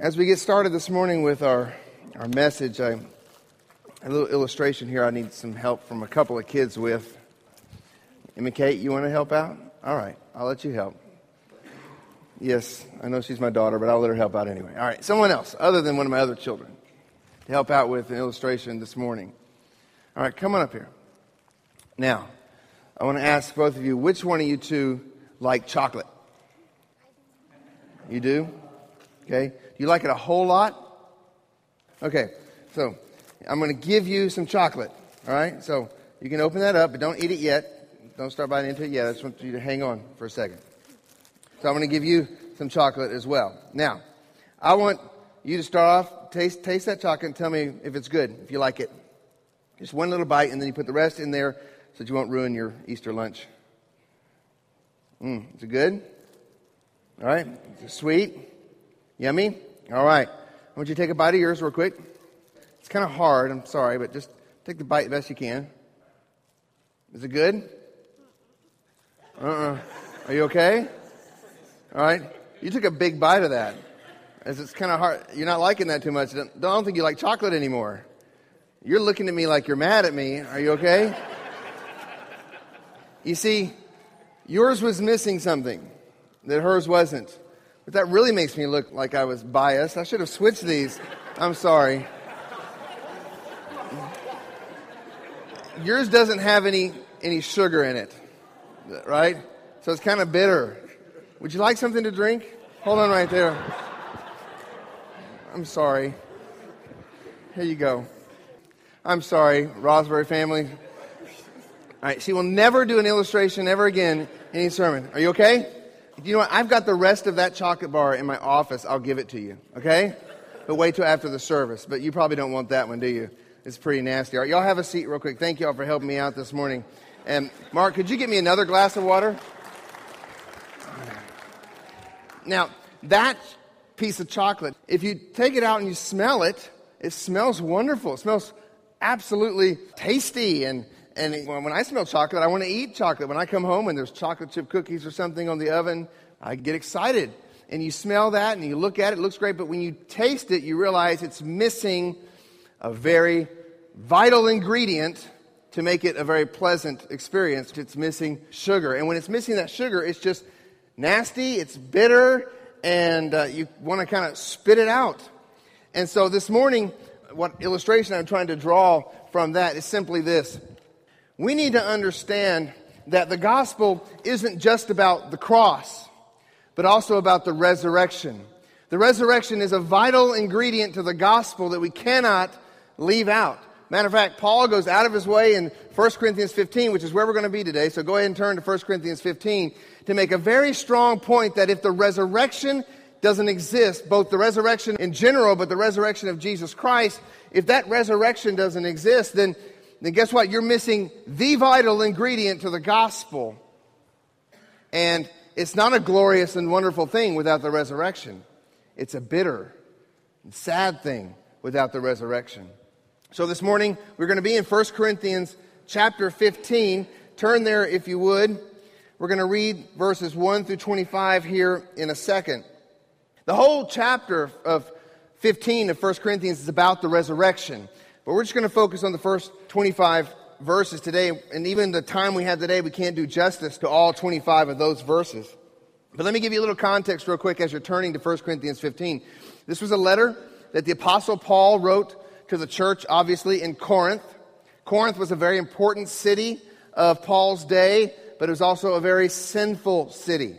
As we get started this morning with our, our message, I, a little illustration here I need some help from a couple of kids with. Emma Kate, you want to help out? All right, I'll let you help. Yes, I know she's my daughter, but I'll let her help out anyway. All right, someone else, other than one of my other children, to help out with an illustration this morning. All right, come on up here. Now, I want to ask both of you which one of you two like chocolate? You do? Okay. You like it a whole lot? Okay. So I'm going to give you some chocolate. All right. So you can open that up, but don't eat it yet. Don't start biting into it yet. I just want you to hang on for a second. So I'm going to give you some chocolate as well. Now, I want you to start off, taste, taste that chocolate and tell me if it's good, if you like it. Just one little bite, and then you put the rest in there so that you won't ruin your Easter lunch. Mmm, is it good? All right. Is it sweet? Yummy? All right. I want you to take a bite of yours real quick. It's kind of hard. I'm sorry, but just take the bite the best you can. Is it good? Uh-uh. Are you okay? All right. You took a big bite of that. As it's kind of hard. You're not liking that too much. Don't, don't think you like chocolate anymore. You're looking at me like you're mad at me. Are you okay? you see, yours was missing something that hers wasn't. But that really makes me look like I was biased. I should have switched these. I'm sorry. Yours doesn't have any, any sugar in it, right? So it's kind of bitter. Would you like something to drink? Hold on right there. I'm sorry. Here you go. I'm sorry, Rosberry family. All right, she will never do an illustration ever again in any sermon. Are you okay? You know what? I've got the rest of that chocolate bar in my office. I'll give it to you, okay? But wait till after the service. But you probably don't want that one, do you? It's pretty nasty. All right, y'all have a seat real quick. Thank you all for helping me out this morning. And Mark, could you get me another glass of water? Now, that piece of chocolate, if you take it out and you smell it, it smells wonderful. It smells absolutely tasty and and when I smell chocolate, I want to eat chocolate. When I come home and there's chocolate chip cookies or something on the oven, I get excited. And you smell that and you look at it, it looks great, but when you taste it, you realize it's missing a very vital ingredient to make it a very pleasant experience. It's missing sugar. And when it's missing that sugar, it's just nasty, it's bitter, and uh, you want to kind of spit it out. And so this morning, what illustration I'm trying to draw from that is simply this we need to understand that the gospel isn't just about the cross, but also about the resurrection. The resurrection is a vital ingredient to the gospel that we cannot leave out. Matter of fact, Paul goes out of his way in 1 Corinthians 15, which is where we're going to be today. So go ahead and turn to 1 Corinthians 15 to make a very strong point that if the resurrection doesn't exist, both the resurrection in general, but the resurrection of Jesus Christ, if that resurrection doesn't exist, then then guess what? You're missing the vital ingredient to the gospel. And it's not a glorious and wonderful thing without the resurrection. It's a bitter and sad thing without the resurrection. So this morning we're going to be in 1 Corinthians chapter 15. Turn there if you would. We're going to read verses 1 through 25 here in a second. The whole chapter of 15 of 1 Corinthians is about the resurrection. But we're just going to focus on the first 25 verses today. And even the time we have today, we can't do justice to all 25 of those verses. But let me give you a little context real quick as you're turning to 1 Corinthians 15. This was a letter that the Apostle Paul wrote to the church, obviously, in Corinth. Corinth was a very important city of Paul's day, but it was also a very sinful city.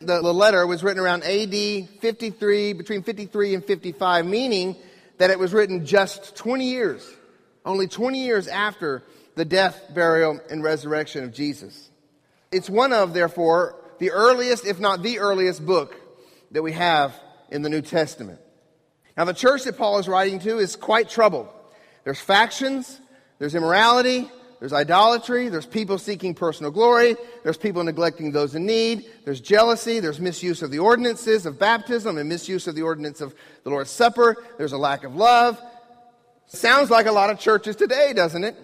The, the letter was written around AD 53, between 53 and 55, meaning that it was written just 20 years, only 20 years after the death, burial, and resurrection of Jesus. It's one of, therefore, the earliest, if not the earliest book that we have in the New Testament. Now, the church that Paul is writing to is quite troubled. There's factions, there's immorality, there's idolatry, there's people seeking personal glory, there's people neglecting those in need, there's jealousy, there's misuse of the ordinances of baptism and misuse of the ordinance of the Lord's Supper, there's a lack of love. Sounds like a lot of churches today, doesn't it?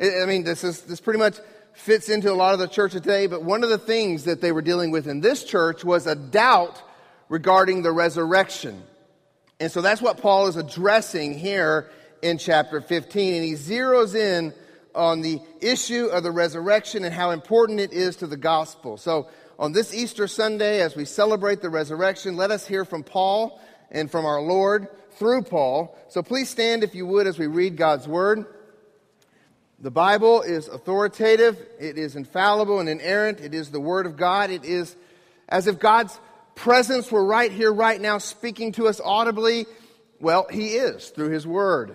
I mean, this, is, this pretty much fits into a lot of the church today, but one of the things that they were dealing with in this church was a doubt regarding the resurrection. And so that's what Paul is addressing here in chapter 15. And he zeroes in on the issue of the resurrection and how important it is to the gospel. So on this Easter Sunday, as we celebrate the resurrection, let us hear from Paul and from our Lord through Paul. So please stand, if you would, as we read God's word. The Bible is authoritative, it is infallible and inerrant, it is the Word of God. It is as if God's presence were right here, right now, speaking to us audibly. Well, He is through His Word.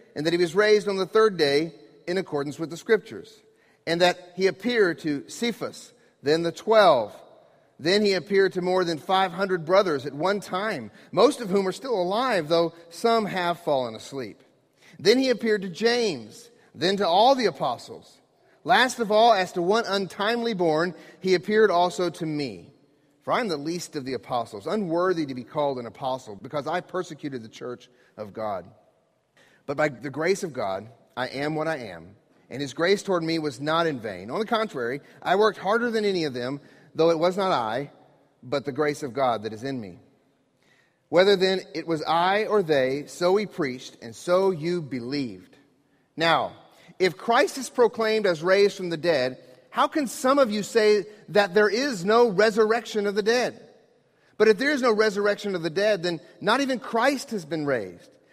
and that he was raised on the third day in accordance with the Scriptures, and that he appeared to Cephas, then the twelve. Then he appeared to more than 500 brothers at one time, most of whom are still alive, though some have fallen asleep. Then he appeared to James, then to all the apostles. Last of all, as to one untimely born, he appeared also to me. For I am the least of the apostles, unworthy to be called an apostle, because I persecuted the church of God. But by the grace of God, I am what I am, and his grace toward me was not in vain. On the contrary, I worked harder than any of them, though it was not I, but the grace of God that is in me. Whether then it was I or they, so we preached, and so you believed. Now, if Christ is proclaimed as raised from the dead, how can some of you say that there is no resurrection of the dead? But if there is no resurrection of the dead, then not even Christ has been raised.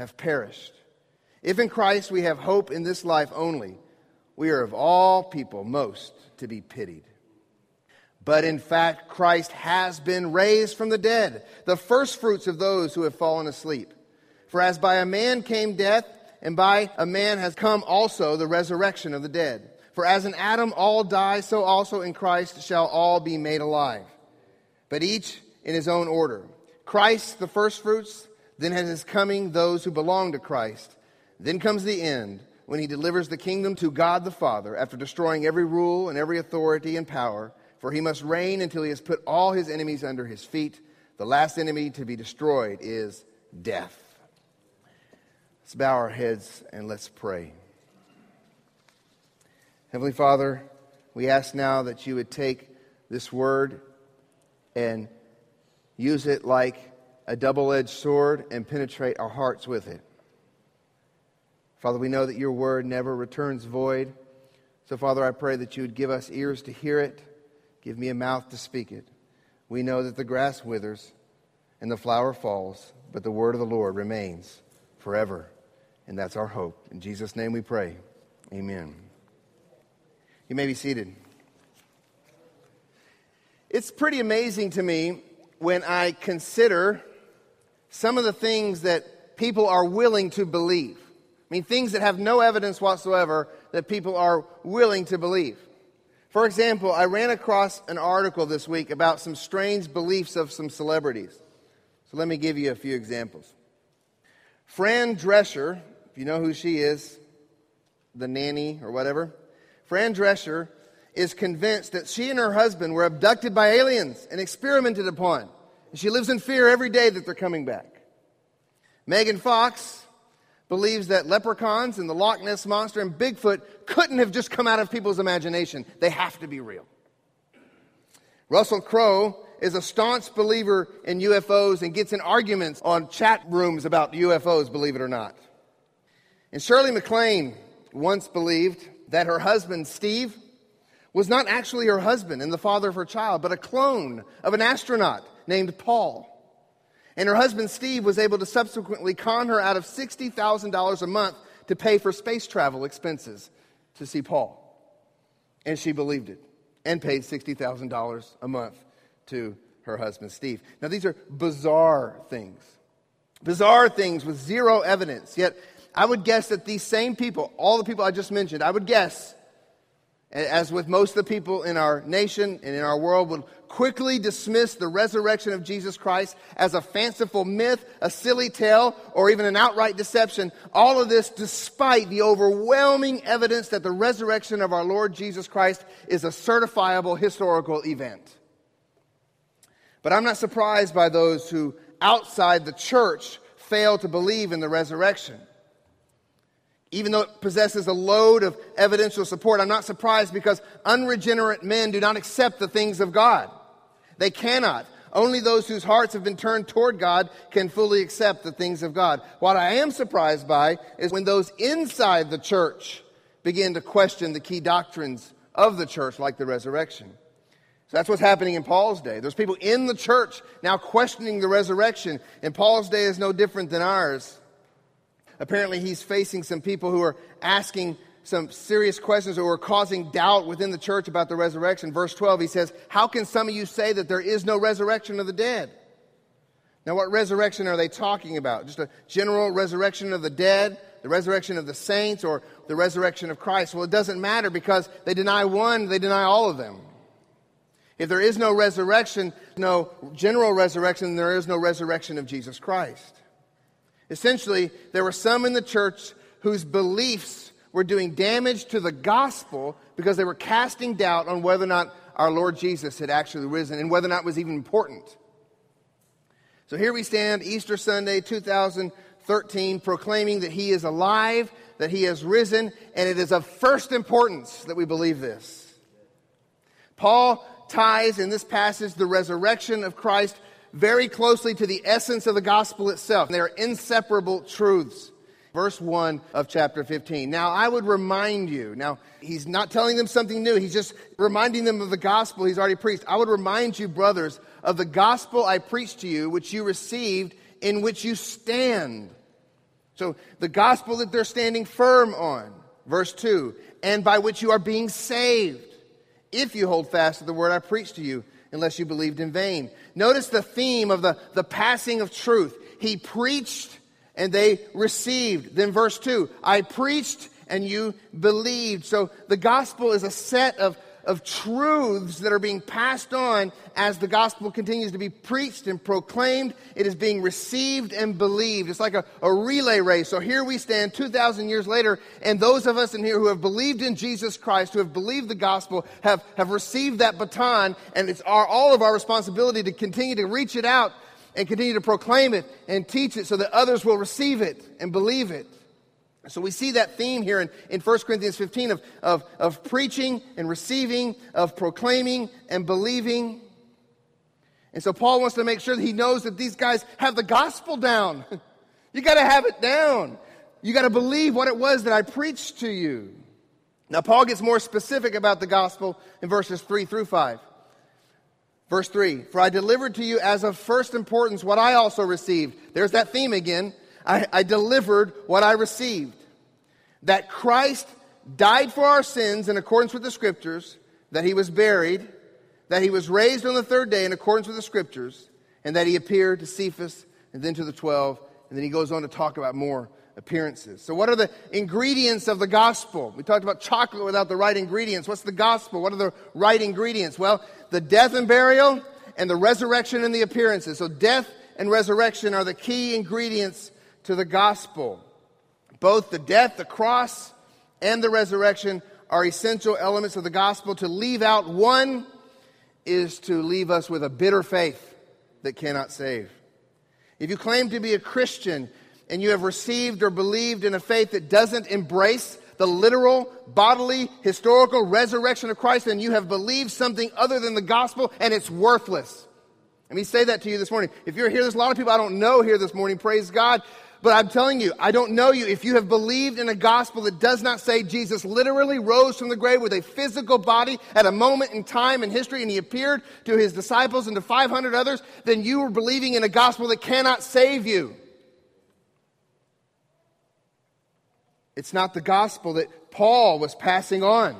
have perished. If in Christ we have hope in this life only, we are of all people most to be pitied. But in fact, Christ has been raised from the dead, the firstfruits of those who have fallen asleep. For as by a man came death, and by a man has come also the resurrection of the dead. For as in Adam all die, so also in Christ shall all be made alive. But each in his own order. Christ the firstfruits, then at his coming those who belong to Christ. Then comes the end, when he delivers the kingdom to God the Father, after destroying every rule and every authority and power for he must reign until he has put all his enemies under his feet. The last enemy to be destroyed is death. Let's bow our heads and let's pray. Heavenly Father, we ask now that you would take this word and use it like a double edged sword and penetrate our hearts with it. Father, we know that your word never returns void. So, Father, I pray that you would give us ears to hear it Give me a mouth to speak it. We know that the grass withers and the flower falls, but the word of the Lord remains forever. And that's our hope. In Jesus' name we pray. Amen. You may be seated. It's pretty amazing to me when I consider some of the things that people are willing to believe. I mean, things that have no evidence whatsoever that people are willing to believe. For example, I ran across an article this week about some strange beliefs of some celebrities. So let me give you a few examples. Fran Drescher, if you know who she is, the nanny or whatever, Fran Drescher is convinced that she and her husband were abducted by aliens and experimented upon. She lives in fear every day that they're coming back. Megan Fox believes that leprechauns and the Loch Ness Monster and Bigfoot couldn't have just come out of people's imagination. They have to be real. Russell Crowe is a staunch believer in UFOs and gets in arguments on chat rooms about UFOs, believe it or not. And Shirley MacLaine once believed that her husband, Steve, was not actually her husband and the father of her child, but a clone of an astronaut named Paul. And her husband Steve was able to subsequently con her out of $60,000 a month to pay for space travel expenses to see Paul. And she believed it and paid $60,000 a month to her husband Steve. Now, these are bizarre things. Bizarre things with zero evidence. Yet, I would guess that these same people, all the people I just mentioned, I would guess as with most of the people in our nation and in our world, would quickly dismiss the resurrection of Jesus Christ as a fanciful myth, a silly tale, or even an outright deception. All of this despite the overwhelming evidence that the resurrection of our Lord Jesus Christ is a certifiable historical event. But I'm not surprised by those who, outside the church, fail to believe in the resurrection. Even though it possesses a load of evidential support, I'm not surprised because unregenerate men do not accept the things of God. They cannot. Only those whose hearts have been turned toward God can fully accept the things of God. What I am surprised by is when those inside the church begin to question the key doctrines of the church, like the resurrection. So that's what's happening in Paul's day. There's people in the church now questioning the resurrection, and Paul's day is no different than ours. Apparently, he's facing some people who are asking some serious questions or are causing doubt within the church about the resurrection. Verse 12, he says, How can some of you say that there is no resurrection of the dead? Now, what resurrection are they talking about? Just a general resurrection of the dead, the resurrection of the saints, or the resurrection of Christ? Well, it doesn't matter because they deny one, they deny all of them. If there is no resurrection, no general resurrection, there is no resurrection of Jesus Christ. Essentially, there were some in the church whose beliefs were doing damage to the gospel because they were casting doubt on whether or not our Lord Jesus had actually risen and whether or not it was even important. So here we stand, Easter Sunday 2013, proclaiming that He is alive, that He has risen, and it is of first importance that we believe this. Paul ties in this passage the resurrection of Christ very closely to the essence of the gospel itself. They are inseparable truths. Verse 1 of chapter 15. Now, I would remind you, now, he's not telling them something new. He's just reminding them of the gospel he's already preached. I would remind you, brothers, of the gospel I preached to you, which you received, in which you stand. So, the gospel that they're standing firm on. Verse 2 and by which you are being saved, if you hold fast to the word I preached to you unless you believed in vain. Notice the theme of the, the passing of truth. He preached and they received. Then, verse 2 I preached and you believed. So, the gospel is a set of of truths that are being passed on as the gospel continues to be preached and proclaimed. It is being received and believed. It's like a, a relay race. So here we stand 2,000 years later, and those of us in here who have believed in Jesus Christ, who have believed the gospel, have, have received that baton, and it's our, all of our responsibility to continue to reach it out and continue to proclaim it and teach it so that others will receive it and believe it. So we see that theme here in, in 1 Corinthians 15 of, of, of preaching and receiving, of proclaiming and believing. And so Paul wants to make sure that he knows that these guys have the gospel down. you got to have it down. You got to believe what it was that I preached to you. Now, Paul gets more specific about the gospel in verses 3 through 5. Verse 3 For I delivered to you as of first importance what I also received. There's that theme again I, I delivered what I received that Christ died for our sins in accordance with the Scriptures, that he was buried, that he was raised on the third day in accordance with the Scriptures, and that he appeared to Cephas and then to the twelve. And then he goes on to talk about more appearances. So, what are the ingredients of the gospel? We talked about chocolate without the right ingredients. What's the gospel? What are the right ingredients? Well, the death and burial and the resurrection and the appearances. So, death and resurrection are the key ingredients to the gospel. Both the death, the cross, and the resurrection are essential elements of the gospel. To leave out one is to leave us with a bitter faith that cannot save. If you claim to be a Christian and you have received or believed in a faith that doesn't embrace the literal, bodily, historical resurrection of Christ, then you have believed something other than the gospel and it's worthless. Let me say that to you this morning. If you're here, there's a lot of people I don't know here this morning, praise God. But I'm telling you, I don't know you. If you have believed in a gospel that does not say Jesus literally rose from the grave with a physical body at a moment in time in history and he appeared to his disciples and to 500 others, then you are believing in a gospel that cannot save you. It's not the gospel that Paul was passing on.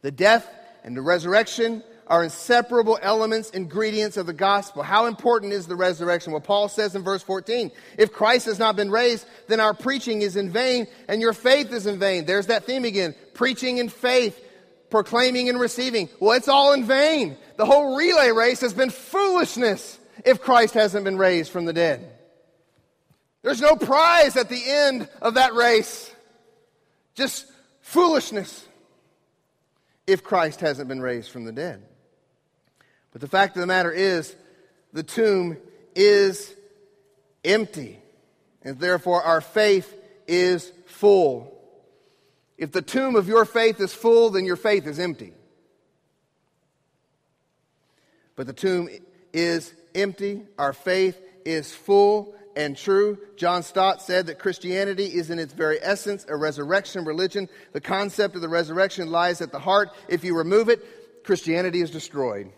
The death and the resurrection are inseparable elements, ingredients of the gospel. How important is the resurrection? Well, Paul says in verse 14, if Christ has not been raised, then our preaching is in vain and your faith is in vain. There's that theme again. Preaching in faith, proclaiming and receiving. Well, it's all in vain. The whole relay race has been foolishness if Christ hasn't been raised from the dead. There's no prize at the end of that race. Just foolishness if Christ hasn't been raised from the dead. But the fact of the matter is, the tomb is empty, and therefore our faith is full. If the tomb of your faith is full, then your faith is empty. But the tomb is empty, our faith is full and true. John Stott said that Christianity is in its very essence a resurrection religion. The concept of the resurrection lies at the heart. If you remove it, Christianity is destroyed.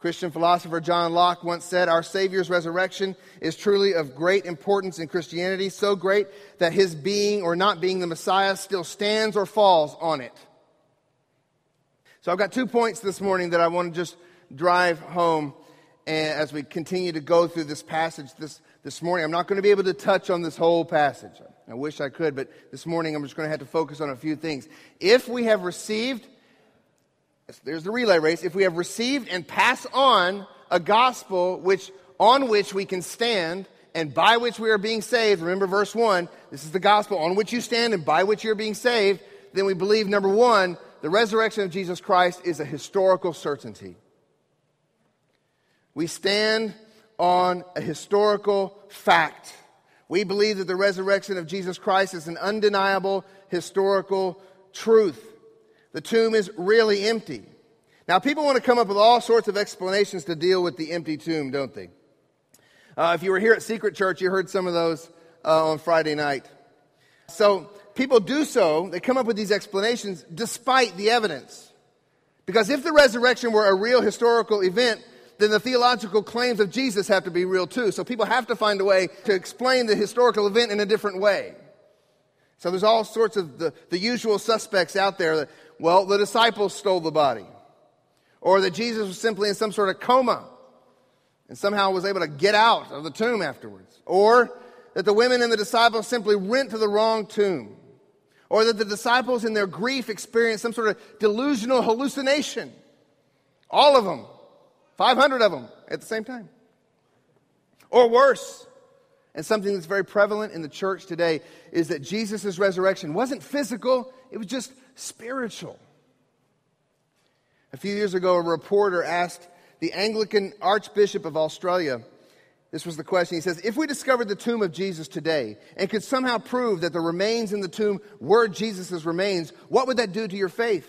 Christian philosopher John Locke once said, Our Savior's resurrection is truly of great importance in Christianity, so great that his being or not being the Messiah still stands or falls on it. So I've got two points this morning that I want to just drive home as we continue to go through this passage this, this morning. I'm not going to be able to touch on this whole passage. I wish I could, but this morning I'm just going to have to focus on a few things. If we have received there's the relay race. If we have received and pass on a gospel which, on which we can stand and by which we are being saved, remember verse 1, this is the gospel on which you stand and by which you're being saved, then we believe, number one, the resurrection of Jesus Christ is a historical certainty. We stand on a historical fact. We believe that the resurrection of Jesus Christ is an undeniable historical truth. The tomb is really empty. Now, people want to come up with all sorts of explanations to deal with the empty tomb, don't they? Uh, if you were here at Secret Church, you heard some of those uh, on Friday night. So, people do so, they come up with these explanations despite the evidence. Because if the resurrection were a real historical event, then the theological claims of Jesus have to be real too. So people have to find a way to explain the historical event in a different way. So there's all sorts of the, the usual suspects out there that, well, the disciples stole the body. Or that Jesus was simply in some sort of coma and somehow was able to get out of the tomb afterwards. Or that the women and the disciples simply went to the wrong tomb. Or that the disciples in their grief experienced some sort of delusional hallucination. All of them. 500 of them at the same time. Or worse, and something that's very prevalent in the church today is that Jesus' resurrection wasn't physical, it was just spiritual. A few years ago, a reporter asked the Anglican Archbishop of Australia, this was the question. He says, If we discovered the tomb of Jesus today and could somehow prove that the remains in the tomb were Jesus' remains, what would that do to your faith?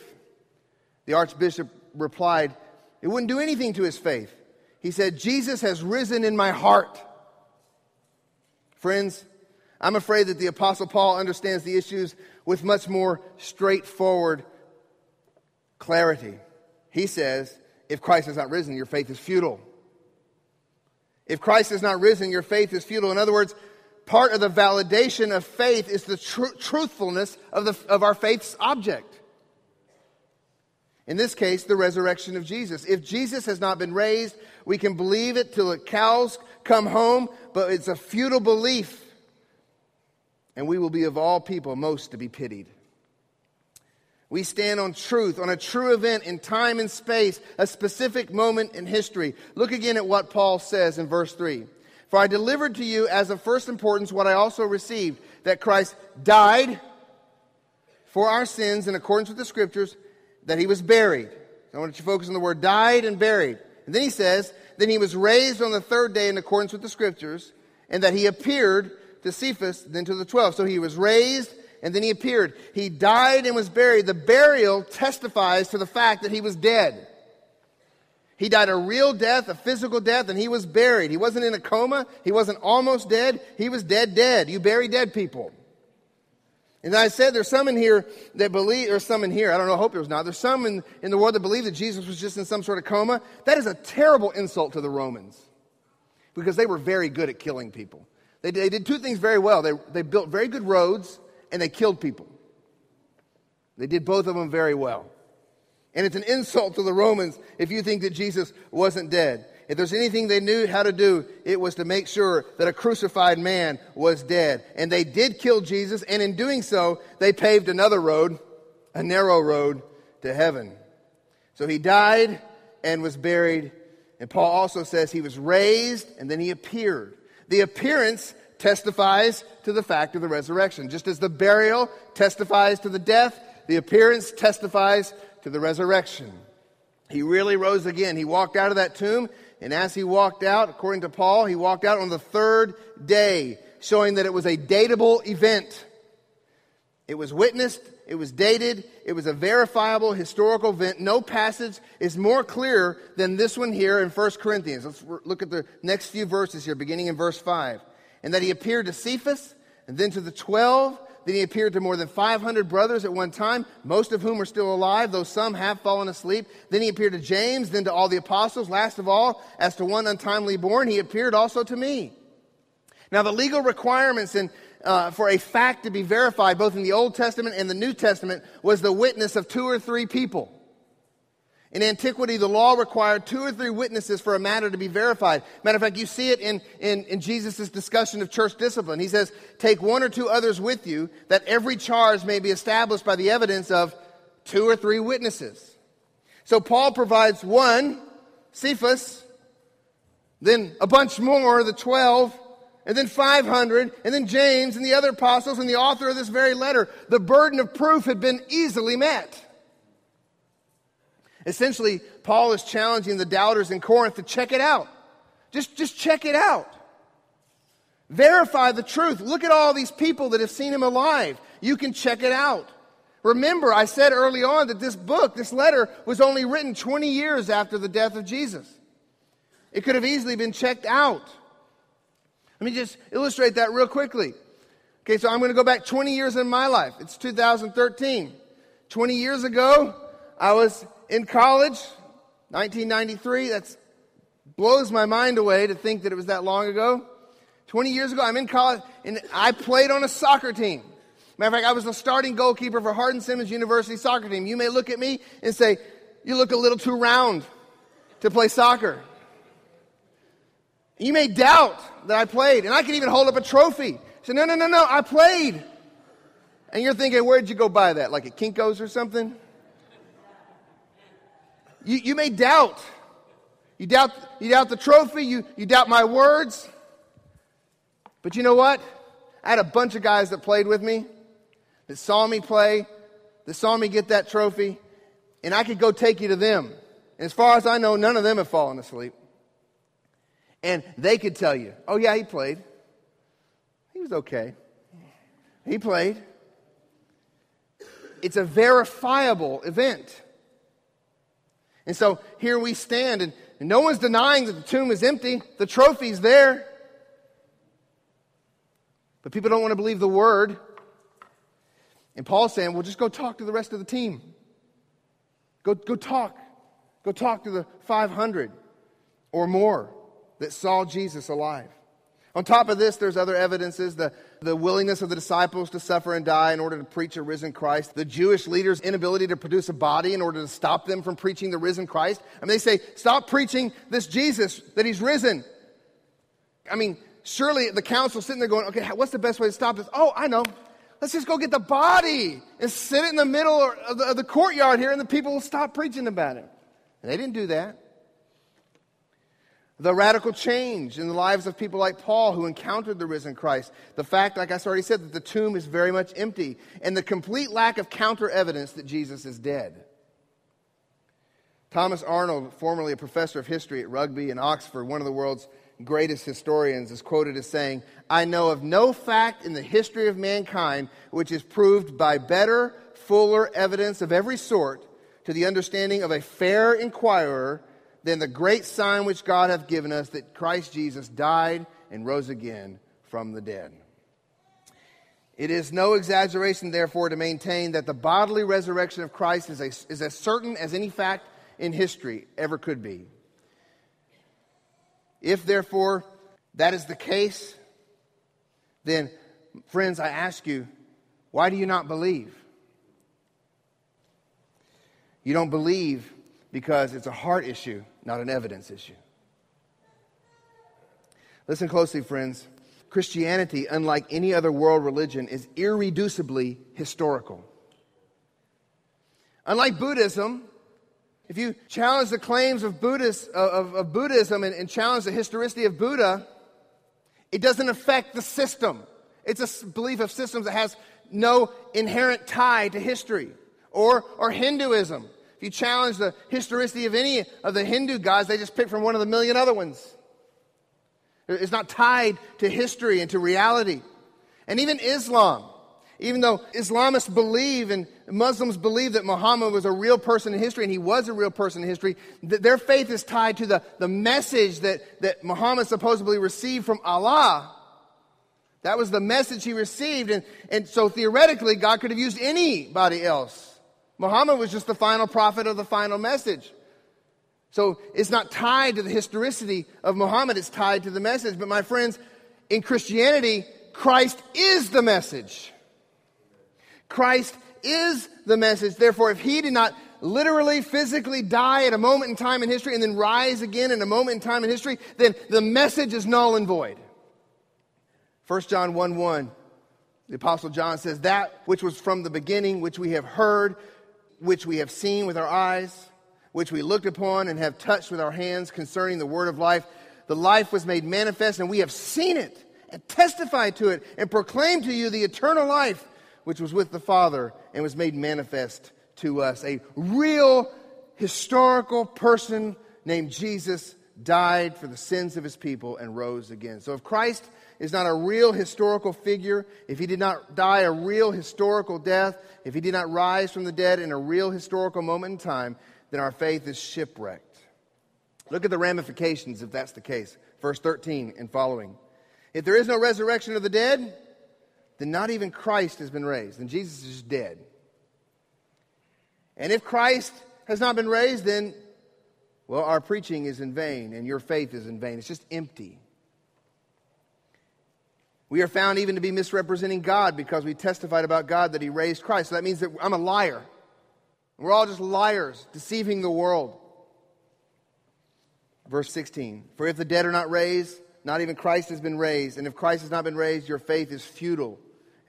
The Archbishop replied, It wouldn't do anything to his faith. He said, Jesus has risen in my heart. Friends, I'm afraid that the Apostle Paul understands the issues with much more straightforward clarity. He says, if Christ has not risen, your faith is futile. If Christ has not risen, your faith is futile. In other words, part of the validation of faith is the tr- truthfulness of, the, of our faith's object. In this case, the resurrection of Jesus. If Jesus has not been raised, we can believe it till the cows come home, but it's a futile belief. And we will be of all people most to be pitied. We stand on truth, on a true event in time and space, a specific moment in history. Look again at what Paul says in verse 3. For I delivered to you as of first importance what I also received that Christ died for our sins in accordance with the scriptures, that he was buried. I want you to focus on the word died and buried. And then he says, then he was raised on the third day in accordance with the scriptures, and that he appeared to Cephas, then to the twelve. So he was raised, and then he appeared. He died and was buried. The burial testifies to the fact that he was dead. He died a real death, a physical death, and he was buried. He wasn't in a coma. He wasn't almost dead. He was dead, dead. You bury dead people. And I said, there's some in here that believe, or some in here, I don't know, I hope there's not. There's some in, in the world that believe that Jesus was just in some sort of coma. That is a terrible insult to the Romans because they were very good at killing people. They, they did two things very well. They, they built very good roads and they killed people. They did both of them very well. And it's an insult to the Romans if you think that Jesus wasn't dead. If there's anything they knew how to do, it was to make sure that a crucified man was dead. And they did kill Jesus, and in doing so, they paved another road, a narrow road to heaven. So he died and was buried. And Paul also says he was raised and then he appeared. The appearance testifies to the fact of the resurrection. Just as the burial testifies to the death, the appearance testifies to the resurrection. He really rose again. He walked out of that tomb, and as he walked out, according to Paul, he walked out on the third day, showing that it was a datable event. It was witnessed, it was dated, it was a verifiable historical event. No passage is more clear than this one here in 1 Corinthians. Let's look at the next few verses here, beginning in verse 5. And that he appeared to Cephas, and then to the twelve. Then he appeared to more than 500 brothers at one time, most of whom are still alive, though some have fallen asleep. Then he appeared to James, then to all the apostles. Last of all, as to one untimely born, he appeared also to me. Now, the legal requirements in, uh, for a fact to be verified, both in the Old Testament and the New Testament, was the witness of two or three people. In antiquity, the law required two or three witnesses for a matter to be verified. Matter of fact, you see it in, in, in Jesus' discussion of church discipline. He says, Take one or two others with you, that every charge may be established by the evidence of two or three witnesses. So Paul provides one, Cephas, then a bunch more, the 12, and then 500, and then James and the other apostles and the author of this very letter. The burden of proof had been easily met. Essentially, Paul is challenging the doubters in Corinth to check it out. Just, just check it out. Verify the truth. Look at all these people that have seen him alive. You can check it out. Remember, I said early on that this book, this letter, was only written 20 years after the death of Jesus. It could have easily been checked out. Let me just illustrate that real quickly. Okay, so I'm going to go back 20 years in my life. It's 2013. 20 years ago, I was in college, 1993. That blows my mind away to think that it was that long ago. 20 years ago, I'm in college, and I played on a soccer team. Matter of fact, I was the starting goalkeeper for Hardin Simmons University soccer team. You may look at me and say, You look a little too round to play soccer. You may doubt that I played, and I can even hold up a trophy. Say, No, no, no, no, I played. And you're thinking, Where'd you go buy that? Like at Kinko's or something? You, you may doubt. You doubt, you doubt the trophy, you, you doubt my words. But you know what? I had a bunch of guys that played with me, that saw me play, that saw me get that trophy, and I could go take you to them. And as far as I know, none of them have fallen asleep. And they could tell you, oh, yeah, he played. He was okay. He played. It's a verifiable event. And so here we stand, and, no one's denying that the tomb is empty. The trophy's there. But people don't want to believe the word. And Paul's saying, well, just go talk to the rest of the team. Go, go talk. Go talk to the 500 or more that saw Jesus alive. On top of this, there's other evidences the, the willingness of the disciples to suffer and die in order to preach a risen Christ, the Jewish leaders' inability to produce a body in order to stop them from preaching the risen Christ. I mean, they say, stop preaching this Jesus, that he's risen. I mean, surely the council sitting there going, okay, what's the best way to stop this? Oh, I know. Let's just go get the body and sit it in the middle of the, of the courtyard here, and the people will stop preaching about it. And they didn't do that the radical change in the lives of people like Paul who encountered the risen Christ. The fact, like I already said, that the tomb is very much empty, and the complete lack of counter evidence that Jesus is dead. Thomas Arnold, formerly a professor of history at Rugby in Oxford, one of the world's greatest historians, is quoted as saying, I know of no fact in the history of mankind which is proved by better, fuller evidence of every sort to the understanding of a fair inquirer than the great sign which God hath given us that Christ Jesus died and rose again from the dead. It is no exaggeration, therefore, to maintain that the bodily resurrection of Christ is, a, is as certain as any fact in history ever could be. If, therefore, that is the case, then, friends, I ask you, why do you not believe? You don't believe because it's a heart issue, not an evidence issue. Listen closely, friends. Christianity, unlike any other world religion, is irreducibly historical. Unlike Buddhism, if you challenge the claims of, Buddhist, of, of Buddhism and, and challenge the historicity of Buddha, it doesn't affect the system. It's a belief of systems that has no inherent tie to history. Or, or Hinduism. If you challenge the historicity of any of the Hindu gods, they just pick from one of the million other ones. It's not tied to history and to reality. And even Islam, even though Islamists believe and Muslims believe that Muhammad was a real person in history, and he was a real person in history, their faith is tied to the, the message that, that Muhammad supposedly received from Allah. That was the message he received. And, and so theoretically, God could have used anybody else. Muhammad was just the final prophet of the final message. So it's not tied to the historicity of Muhammad, it's tied to the message. But my friends, in Christianity, Christ is the message. Christ is the message. Therefore, if he did not literally, physically die at a moment in time in history and then rise again in a moment in time in history, then the message is null and void. 1 John 1 1, the Apostle John says, That which was from the beginning, which we have heard, which we have seen with our eyes, which we looked upon and have touched with our hands concerning the word of life, the life was made manifest, and we have seen it and testified to it and proclaimed to you the eternal life which was with the Father and was made manifest to us. A real historical person named Jesus died for the sins of his people and rose again. So if Christ is not a real historical figure, if he did not die a real historical death, if he did not rise from the dead in a real historical moment in time, then our faith is shipwrecked. Look at the ramifications if that's the case. Verse 13 and following. If there is no resurrection of the dead, then not even Christ has been raised, and Jesus is dead. And if Christ has not been raised, then, well, our preaching is in vain, and your faith is in vain. It's just empty. We are found even to be misrepresenting God because we testified about God that He raised Christ. So that means that I'm a liar. We're all just liars, deceiving the world. Verse 16 For if the dead are not raised, not even Christ has been raised. And if Christ has not been raised, your faith is futile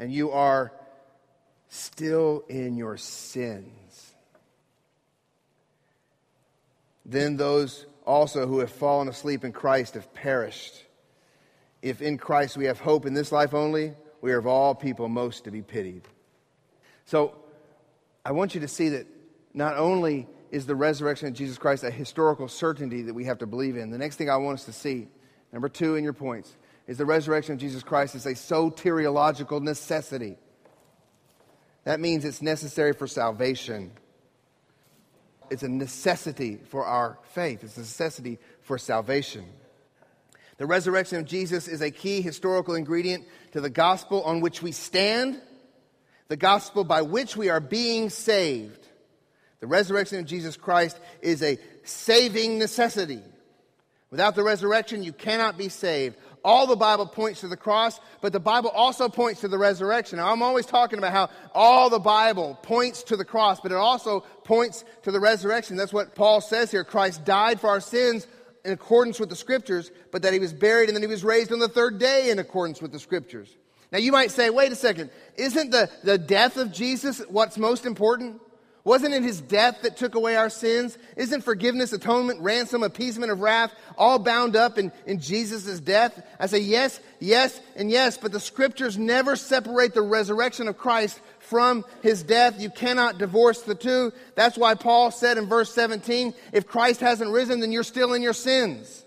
and you are still in your sins. Then those also who have fallen asleep in Christ have perished. If in Christ we have hope in this life only, we are of all people most to be pitied. So I want you to see that not only is the resurrection of Jesus Christ a historical certainty that we have to believe in, the next thing I want us to see, number two in your points, is the resurrection of Jesus Christ is a soteriological necessity. That means it's necessary for salvation. It's a necessity for our faith. It's a necessity for salvation. The resurrection of Jesus is a key historical ingredient to the gospel on which we stand, the gospel by which we are being saved. The resurrection of Jesus Christ is a saving necessity. Without the resurrection, you cannot be saved. All the Bible points to the cross, but the Bible also points to the resurrection. Now, I'm always talking about how all the Bible points to the cross, but it also points to the resurrection. That's what Paul says here. Christ died for our sins in accordance with the scriptures, but that he was buried and then he was raised on the third day in accordance with the scriptures. Now, you might say, wait a second, isn't the, the death of Jesus what's most important? Wasn't it his death that took away our sins? Isn't forgiveness, atonement, ransom, appeasement of wrath all bound up in, in Jesus' death? I say yes, yes, and yes, but the scriptures never separate the resurrection of Christ from his death. You cannot divorce the two. That's why Paul said in verse 17, if Christ hasn't risen, then you're still in your sins.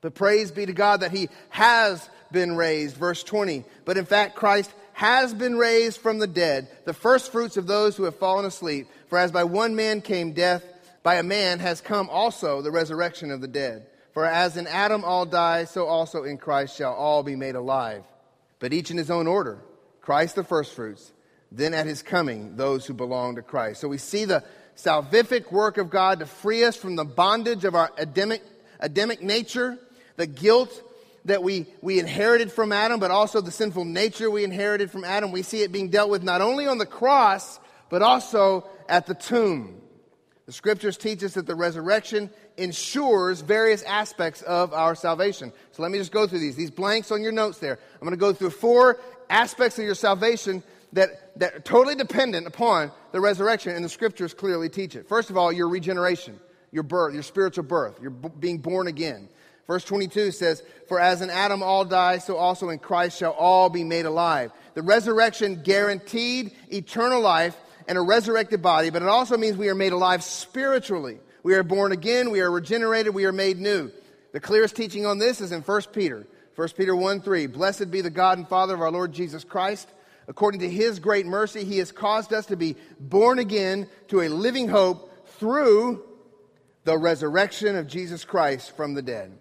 But praise be to God that he has been raised. Verse 20, but in fact, Christ has been raised from the dead, the first fruits of those who have fallen asleep. For as by one man came death, by a man has come also the resurrection of the dead. For as in Adam all die, so also in Christ shall all be made alive. But each in his own order Christ the firstfruits, then at his coming, those who belong to Christ. So we see the salvific work of God to free us from the bondage of our Adamic, Adamic nature, the guilt that we, we inherited from Adam, but also the sinful nature we inherited from Adam. We see it being dealt with not only on the cross, but also at the tomb. The scriptures teach us that the resurrection ensures various aspects of our salvation. So let me just go through these. These blanks on your notes there. I'm going to go through four aspects of your salvation that, that are totally dependent upon the resurrection, and the scriptures clearly teach it. First of all, your regeneration, your birth, your spiritual birth, your b- being born again. Verse 22 says, For as in Adam all die, so also in Christ shall all be made alive. The resurrection guaranteed eternal life and a resurrected body, but it also means we are made alive spiritually. We are born again, we are regenerated, we are made new. The clearest teaching on this is in 1 Peter. 1 Peter 1 3. Blessed be the God and Father of our Lord Jesus Christ. According to his great mercy, he has caused us to be born again to a living hope through the resurrection of Jesus Christ from the dead.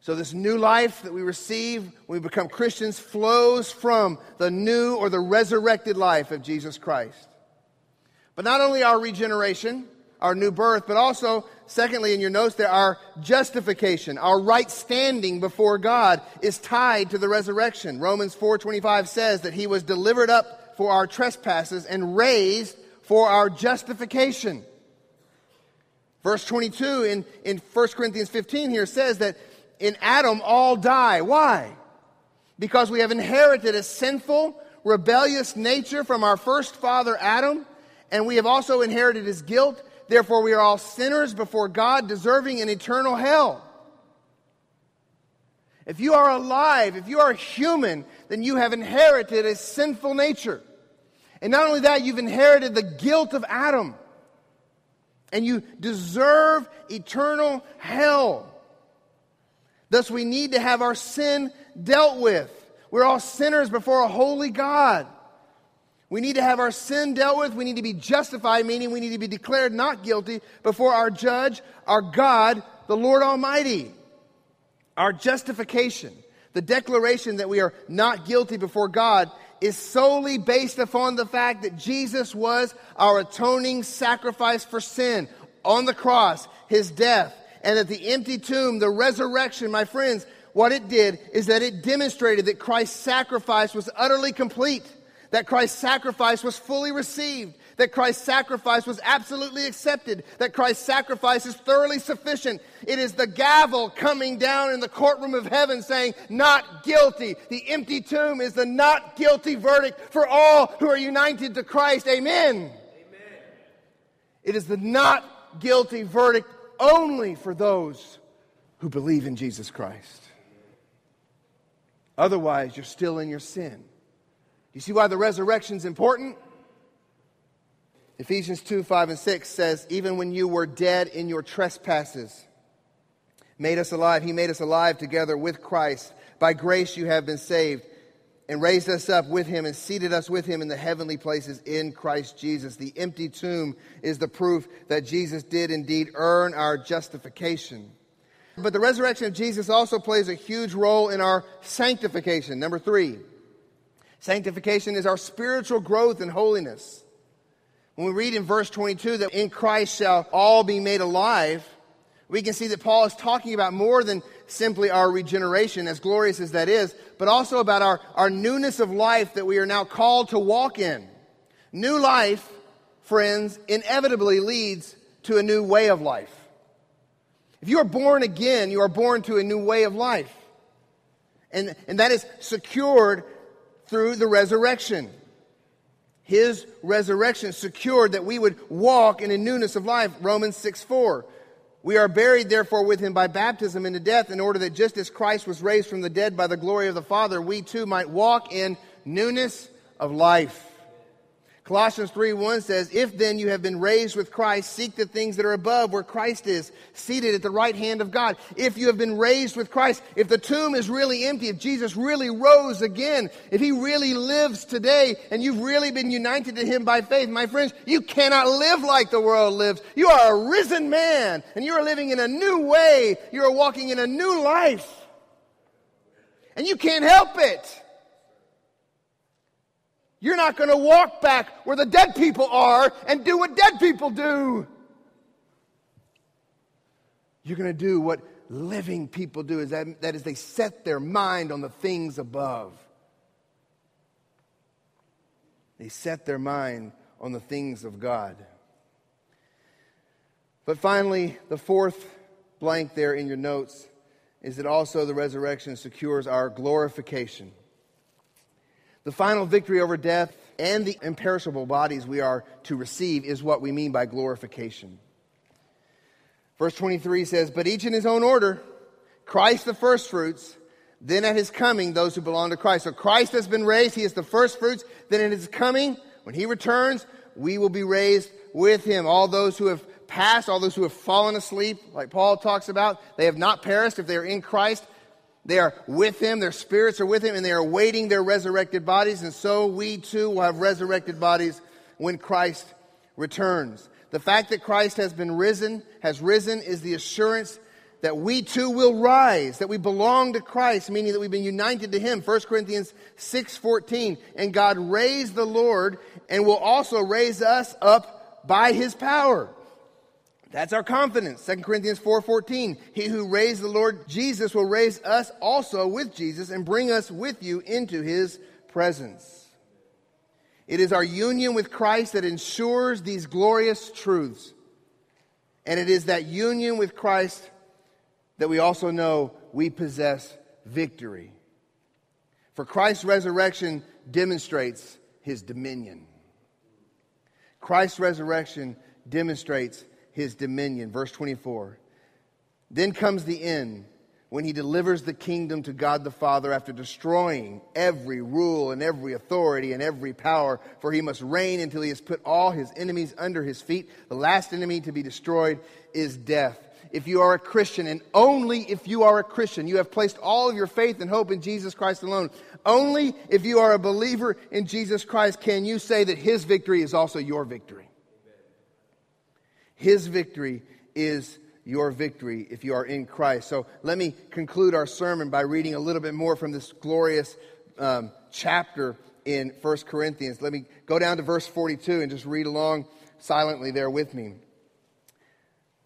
So, this new life that we receive when we become Christians flows from the new or the resurrected life of Jesus Christ. But not only our regeneration, our new birth, but also, secondly, in your notes there, our justification, our right standing before God is tied to the resurrection. Romans 4.25 says that he was delivered up for our trespasses and raised for our justification. Verse 22 in, in 1 Corinthians 15 here says that in Adam all die. Why? Because we have inherited a sinful, rebellious nature from our first father Adam, and we have also inherited his guilt. Therefore, we are all sinners before God, deserving an eternal hell. If you are alive, if you are human, then you have inherited a sinful nature. And not only that, you've inherited the guilt of Adam. And you deserve eternal hell. Thus, we need to have our sin dealt with. We're all sinners before a holy God. We need to have our sin dealt with. We need to be justified, meaning we need to be declared not guilty before our judge, our God, the Lord Almighty. Our justification, the declaration that we are not guilty before God, is solely based upon the fact that Jesus was our atoning sacrifice for sin on the cross, his death, and that the empty tomb, the resurrection, my friends, what it did is that it demonstrated that Christ's sacrifice was utterly complete, that Christ's sacrifice was fully received, that Christ's sacrifice was absolutely accepted, that Christ's sacrifice is thoroughly sufficient. It is the gavel coming down in the courtroom of heaven saying, not guilty. The empty tomb is the not guilty verdict for all who are united to Christ. Amen. Amen. It is the not guilty verdict only for those who believe in Jesus Christ. Otherwise, you're still in your sin. Do you see why the resurrection is important? Ephesians 2 5 and 6 says, Even when you were dead in your trespasses, made us alive. He made us alive together with Christ. By grace you have been saved and raised us up with him and seated us with him in the heavenly places in Christ Jesus. The empty tomb is the proof that Jesus did indeed earn our justification. But the resurrection of Jesus also plays a huge role in our sanctification. Number three, sanctification is our spiritual growth and holiness. When we read in verse 22 that in Christ shall all be made alive, we can see that Paul is talking about more than simply our regeneration, as glorious as that is, but also about our, our newness of life that we are now called to walk in. New life, friends, inevitably leads to a new way of life. If you are born again, you are born to a new way of life. And, and that is secured through the resurrection. His resurrection secured that we would walk in a newness of life. Romans 6 4. We are buried, therefore, with him by baptism into death, in order that just as Christ was raised from the dead by the glory of the Father, we too might walk in newness of life. Colossians 3 1 says, If then you have been raised with Christ, seek the things that are above where Christ is, seated at the right hand of God. If you have been raised with Christ, if the tomb is really empty, if Jesus really rose again, if he really lives today, and you've really been united to him by faith, my friends, you cannot live like the world lives. You are a risen man, and you are living in a new way. You are walking in a new life. And you can't help it. You're not going to walk back where the dead people are and do what dead people do. You're going to do what living people do, is that, that is, they set their mind on the things above. They set their mind on the things of God. But finally, the fourth blank there in your notes is that also the resurrection secures our glorification. The final victory over death and the imperishable bodies we are to receive is what we mean by glorification. Verse 23 says, But each in his own order, Christ the firstfruits, then at his coming, those who belong to Christ. So Christ has been raised, he is the firstfruits, then at his coming, when he returns, we will be raised with him. All those who have passed, all those who have fallen asleep, like Paul talks about, they have not perished if they are in Christ. They are with him, their spirits are with him, and they are awaiting their resurrected bodies. And so we too will have resurrected bodies when Christ returns. The fact that Christ has been risen, has risen, is the assurance that we too will rise, that we belong to Christ, meaning that we've been united to him. 1 Corinthians 6:14. And God raised the Lord and will also raise us up by his power. That's our confidence. 2 Corinthians 4:14. He who raised the Lord Jesus will raise us also with Jesus and bring us with you into his presence. It is our union with Christ that ensures these glorious truths. And it is that union with Christ that we also know we possess victory. For Christ's resurrection demonstrates his dominion. Christ's resurrection demonstrates his dominion. Verse 24. Then comes the end when he delivers the kingdom to God the Father after destroying every rule and every authority and every power, for he must reign until he has put all his enemies under his feet. The last enemy to be destroyed is death. If you are a Christian, and only if you are a Christian, you have placed all of your faith and hope in Jesus Christ alone. Only if you are a believer in Jesus Christ can you say that his victory is also your victory. His victory is your victory if you are in Christ. So let me conclude our sermon by reading a little bit more from this glorious um, chapter in 1 Corinthians. Let me go down to verse 42 and just read along silently there with me.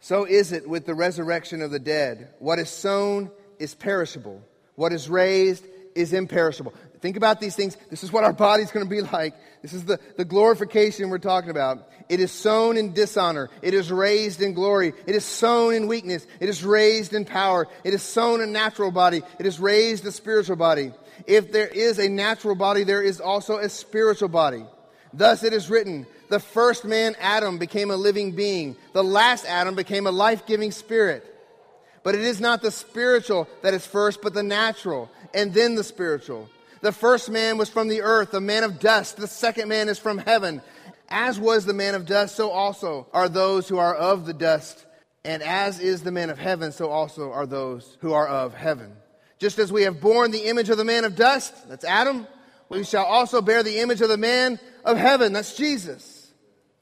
So is it with the resurrection of the dead. What is sown is perishable, what is raised is imperishable. Think about these things. This is what our body's going to be like. This is the, the glorification we're talking about. It is sown in dishonor. It is raised in glory. It is sown in weakness. It is raised in power. It is sown a natural body. It is raised a spiritual body. If there is a natural body, there is also a spiritual body. Thus it is written, the first man, Adam, became a living being. The last Adam became a life giving spirit. But it is not the spiritual that is first, but the natural, and then the spiritual. The first man was from the earth, a man of dust. The second man is from heaven. As was the man of dust, so also are those who are of the dust. And as is the man of heaven, so also are those who are of heaven. Just as we have borne the image of the man of dust, that's Adam, we shall also bear the image of the man of heaven, that's Jesus.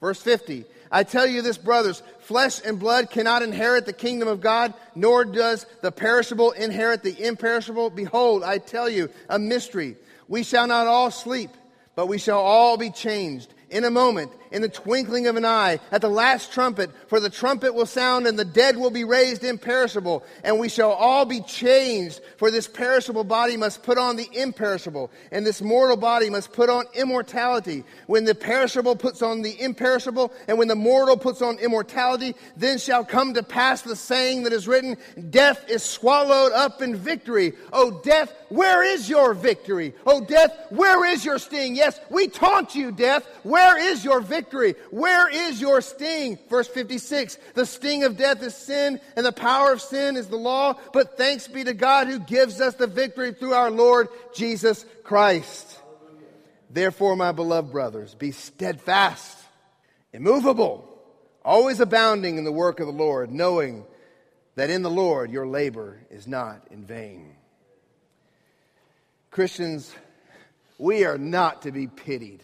Verse 50 I tell you this, brothers, flesh and blood cannot inherit the kingdom of God, nor does the perishable inherit the imperishable. Behold, I tell you a mystery. We shall not all sleep, but we shall all be changed in a moment in the twinkling of an eye, at the last trumpet, for the trumpet will sound and the dead will be raised imperishable, and we shall all be changed. For this perishable body must put on the imperishable, and this mortal body must put on immortality. When the perishable puts on the imperishable, and when the mortal puts on immortality, then shall come to pass the saying that is written, Death is swallowed up in victory. O death, where is your victory? O death, where is your sting? Yes, we taunt you, death. Where is your victory? Victory. Where is your sting? Verse 56 The sting of death is sin, and the power of sin is the law. But thanks be to God who gives us the victory through our Lord Jesus Christ. Therefore, my beloved brothers, be steadfast, immovable, always abounding in the work of the Lord, knowing that in the Lord your labor is not in vain. Christians, we are not to be pitied.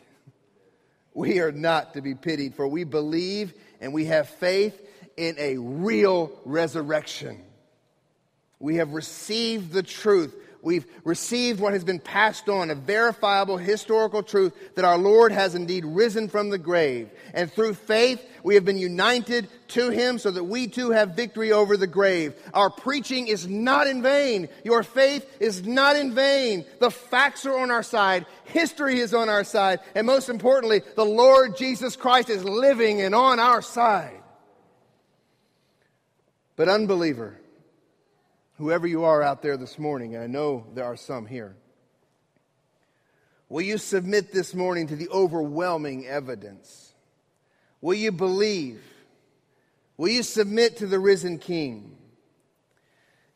We are not to be pitied, for we believe and we have faith in a real resurrection. We have received the truth. We've received what has been passed on, a verifiable historical truth that our Lord has indeed risen from the grave. And through faith, we have been united to Him so that we too have victory over the grave. Our preaching is not in vain. Your faith is not in vain. The facts are on our side. History is on our side. And most importantly, the Lord Jesus Christ is living and on our side. But, unbeliever, whoever you are out there this morning, and I know there are some here, will you submit this morning to the overwhelming evidence? Will you believe? Will you submit to the risen King?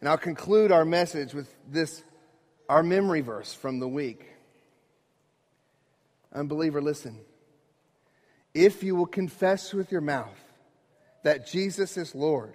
And I'll conclude our message with this, our memory verse from the week. Unbeliever, listen. If you will confess with your mouth that Jesus is Lord,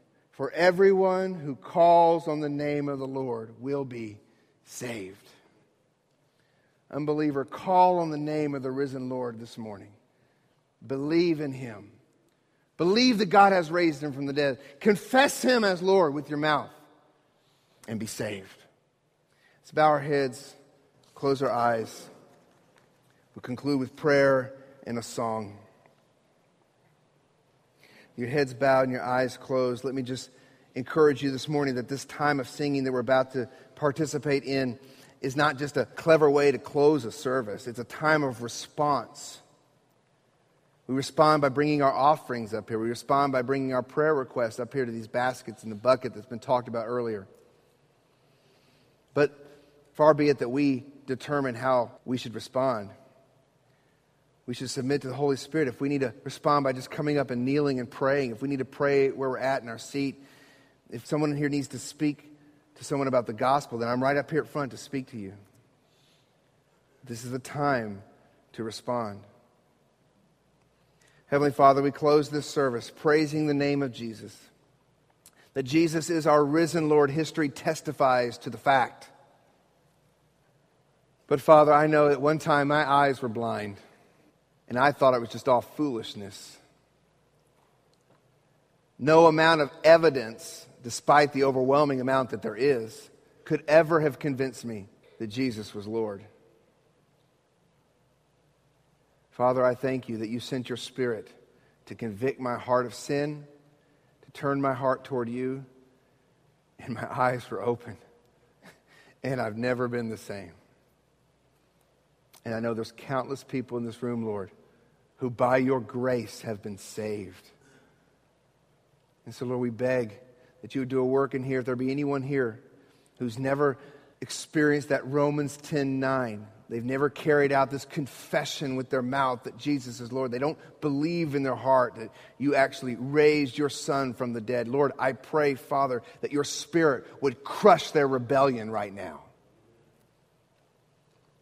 For everyone who calls on the name of the Lord will be saved. Unbeliever, call on the name of the risen Lord this morning. Believe in him. Believe that God has raised him from the dead. Confess him as Lord with your mouth and be saved. Let's bow our heads, close our eyes. We'll conclude with prayer and a song your heads bowed and your eyes closed, let me just encourage you this morning that this time of singing that we're about to participate in is not just a clever way to close a service, it's a time of response. We respond by bringing our offerings up here. We respond by bringing our prayer requests up here to these baskets in the bucket that's been talked about earlier. But far be it that we determine how we should respond. We should submit to the Holy Spirit. If we need to respond by just coming up and kneeling and praying, if we need to pray where we're at in our seat, if someone here needs to speak to someone about the gospel, then I'm right up here at front to speak to you. This is the time to respond. Heavenly Father, we close this service praising the name of Jesus. That Jesus is our risen Lord. History testifies to the fact. But Father, I know at one time my eyes were blind and I thought it was just all foolishness. No amount of evidence, despite the overwhelming amount that there is, could ever have convinced me that Jesus was Lord. Father, I thank you that you sent your Spirit to convict my heart of sin, to turn my heart toward you, and my eyes were open. and I've never been the same. And I know there's countless people in this room, Lord, who by your grace have been saved. And so, Lord, we beg that you would do a work in here. If there be anyone here who's never experienced that Romans 10 9, they've never carried out this confession with their mouth that Jesus is Lord. They don't believe in their heart that you actually raised your son from the dead. Lord, I pray, Father, that your spirit would crush their rebellion right now.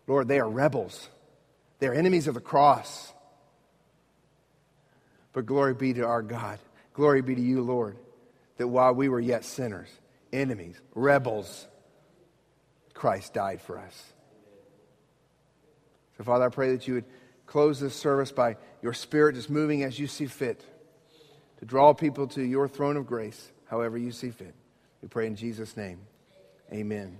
Lord, they are rebels, they're enemies of the cross. But glory be to our God. Glory be to you, Lord, that while we were yet sinners, enemies, rebels, Christ died for us. So, Father, I pray that you would close this service by your Spirit just moving as you see fit to draw people to your throne of grace, however you see fit. We pray in Jesus' name. Amen.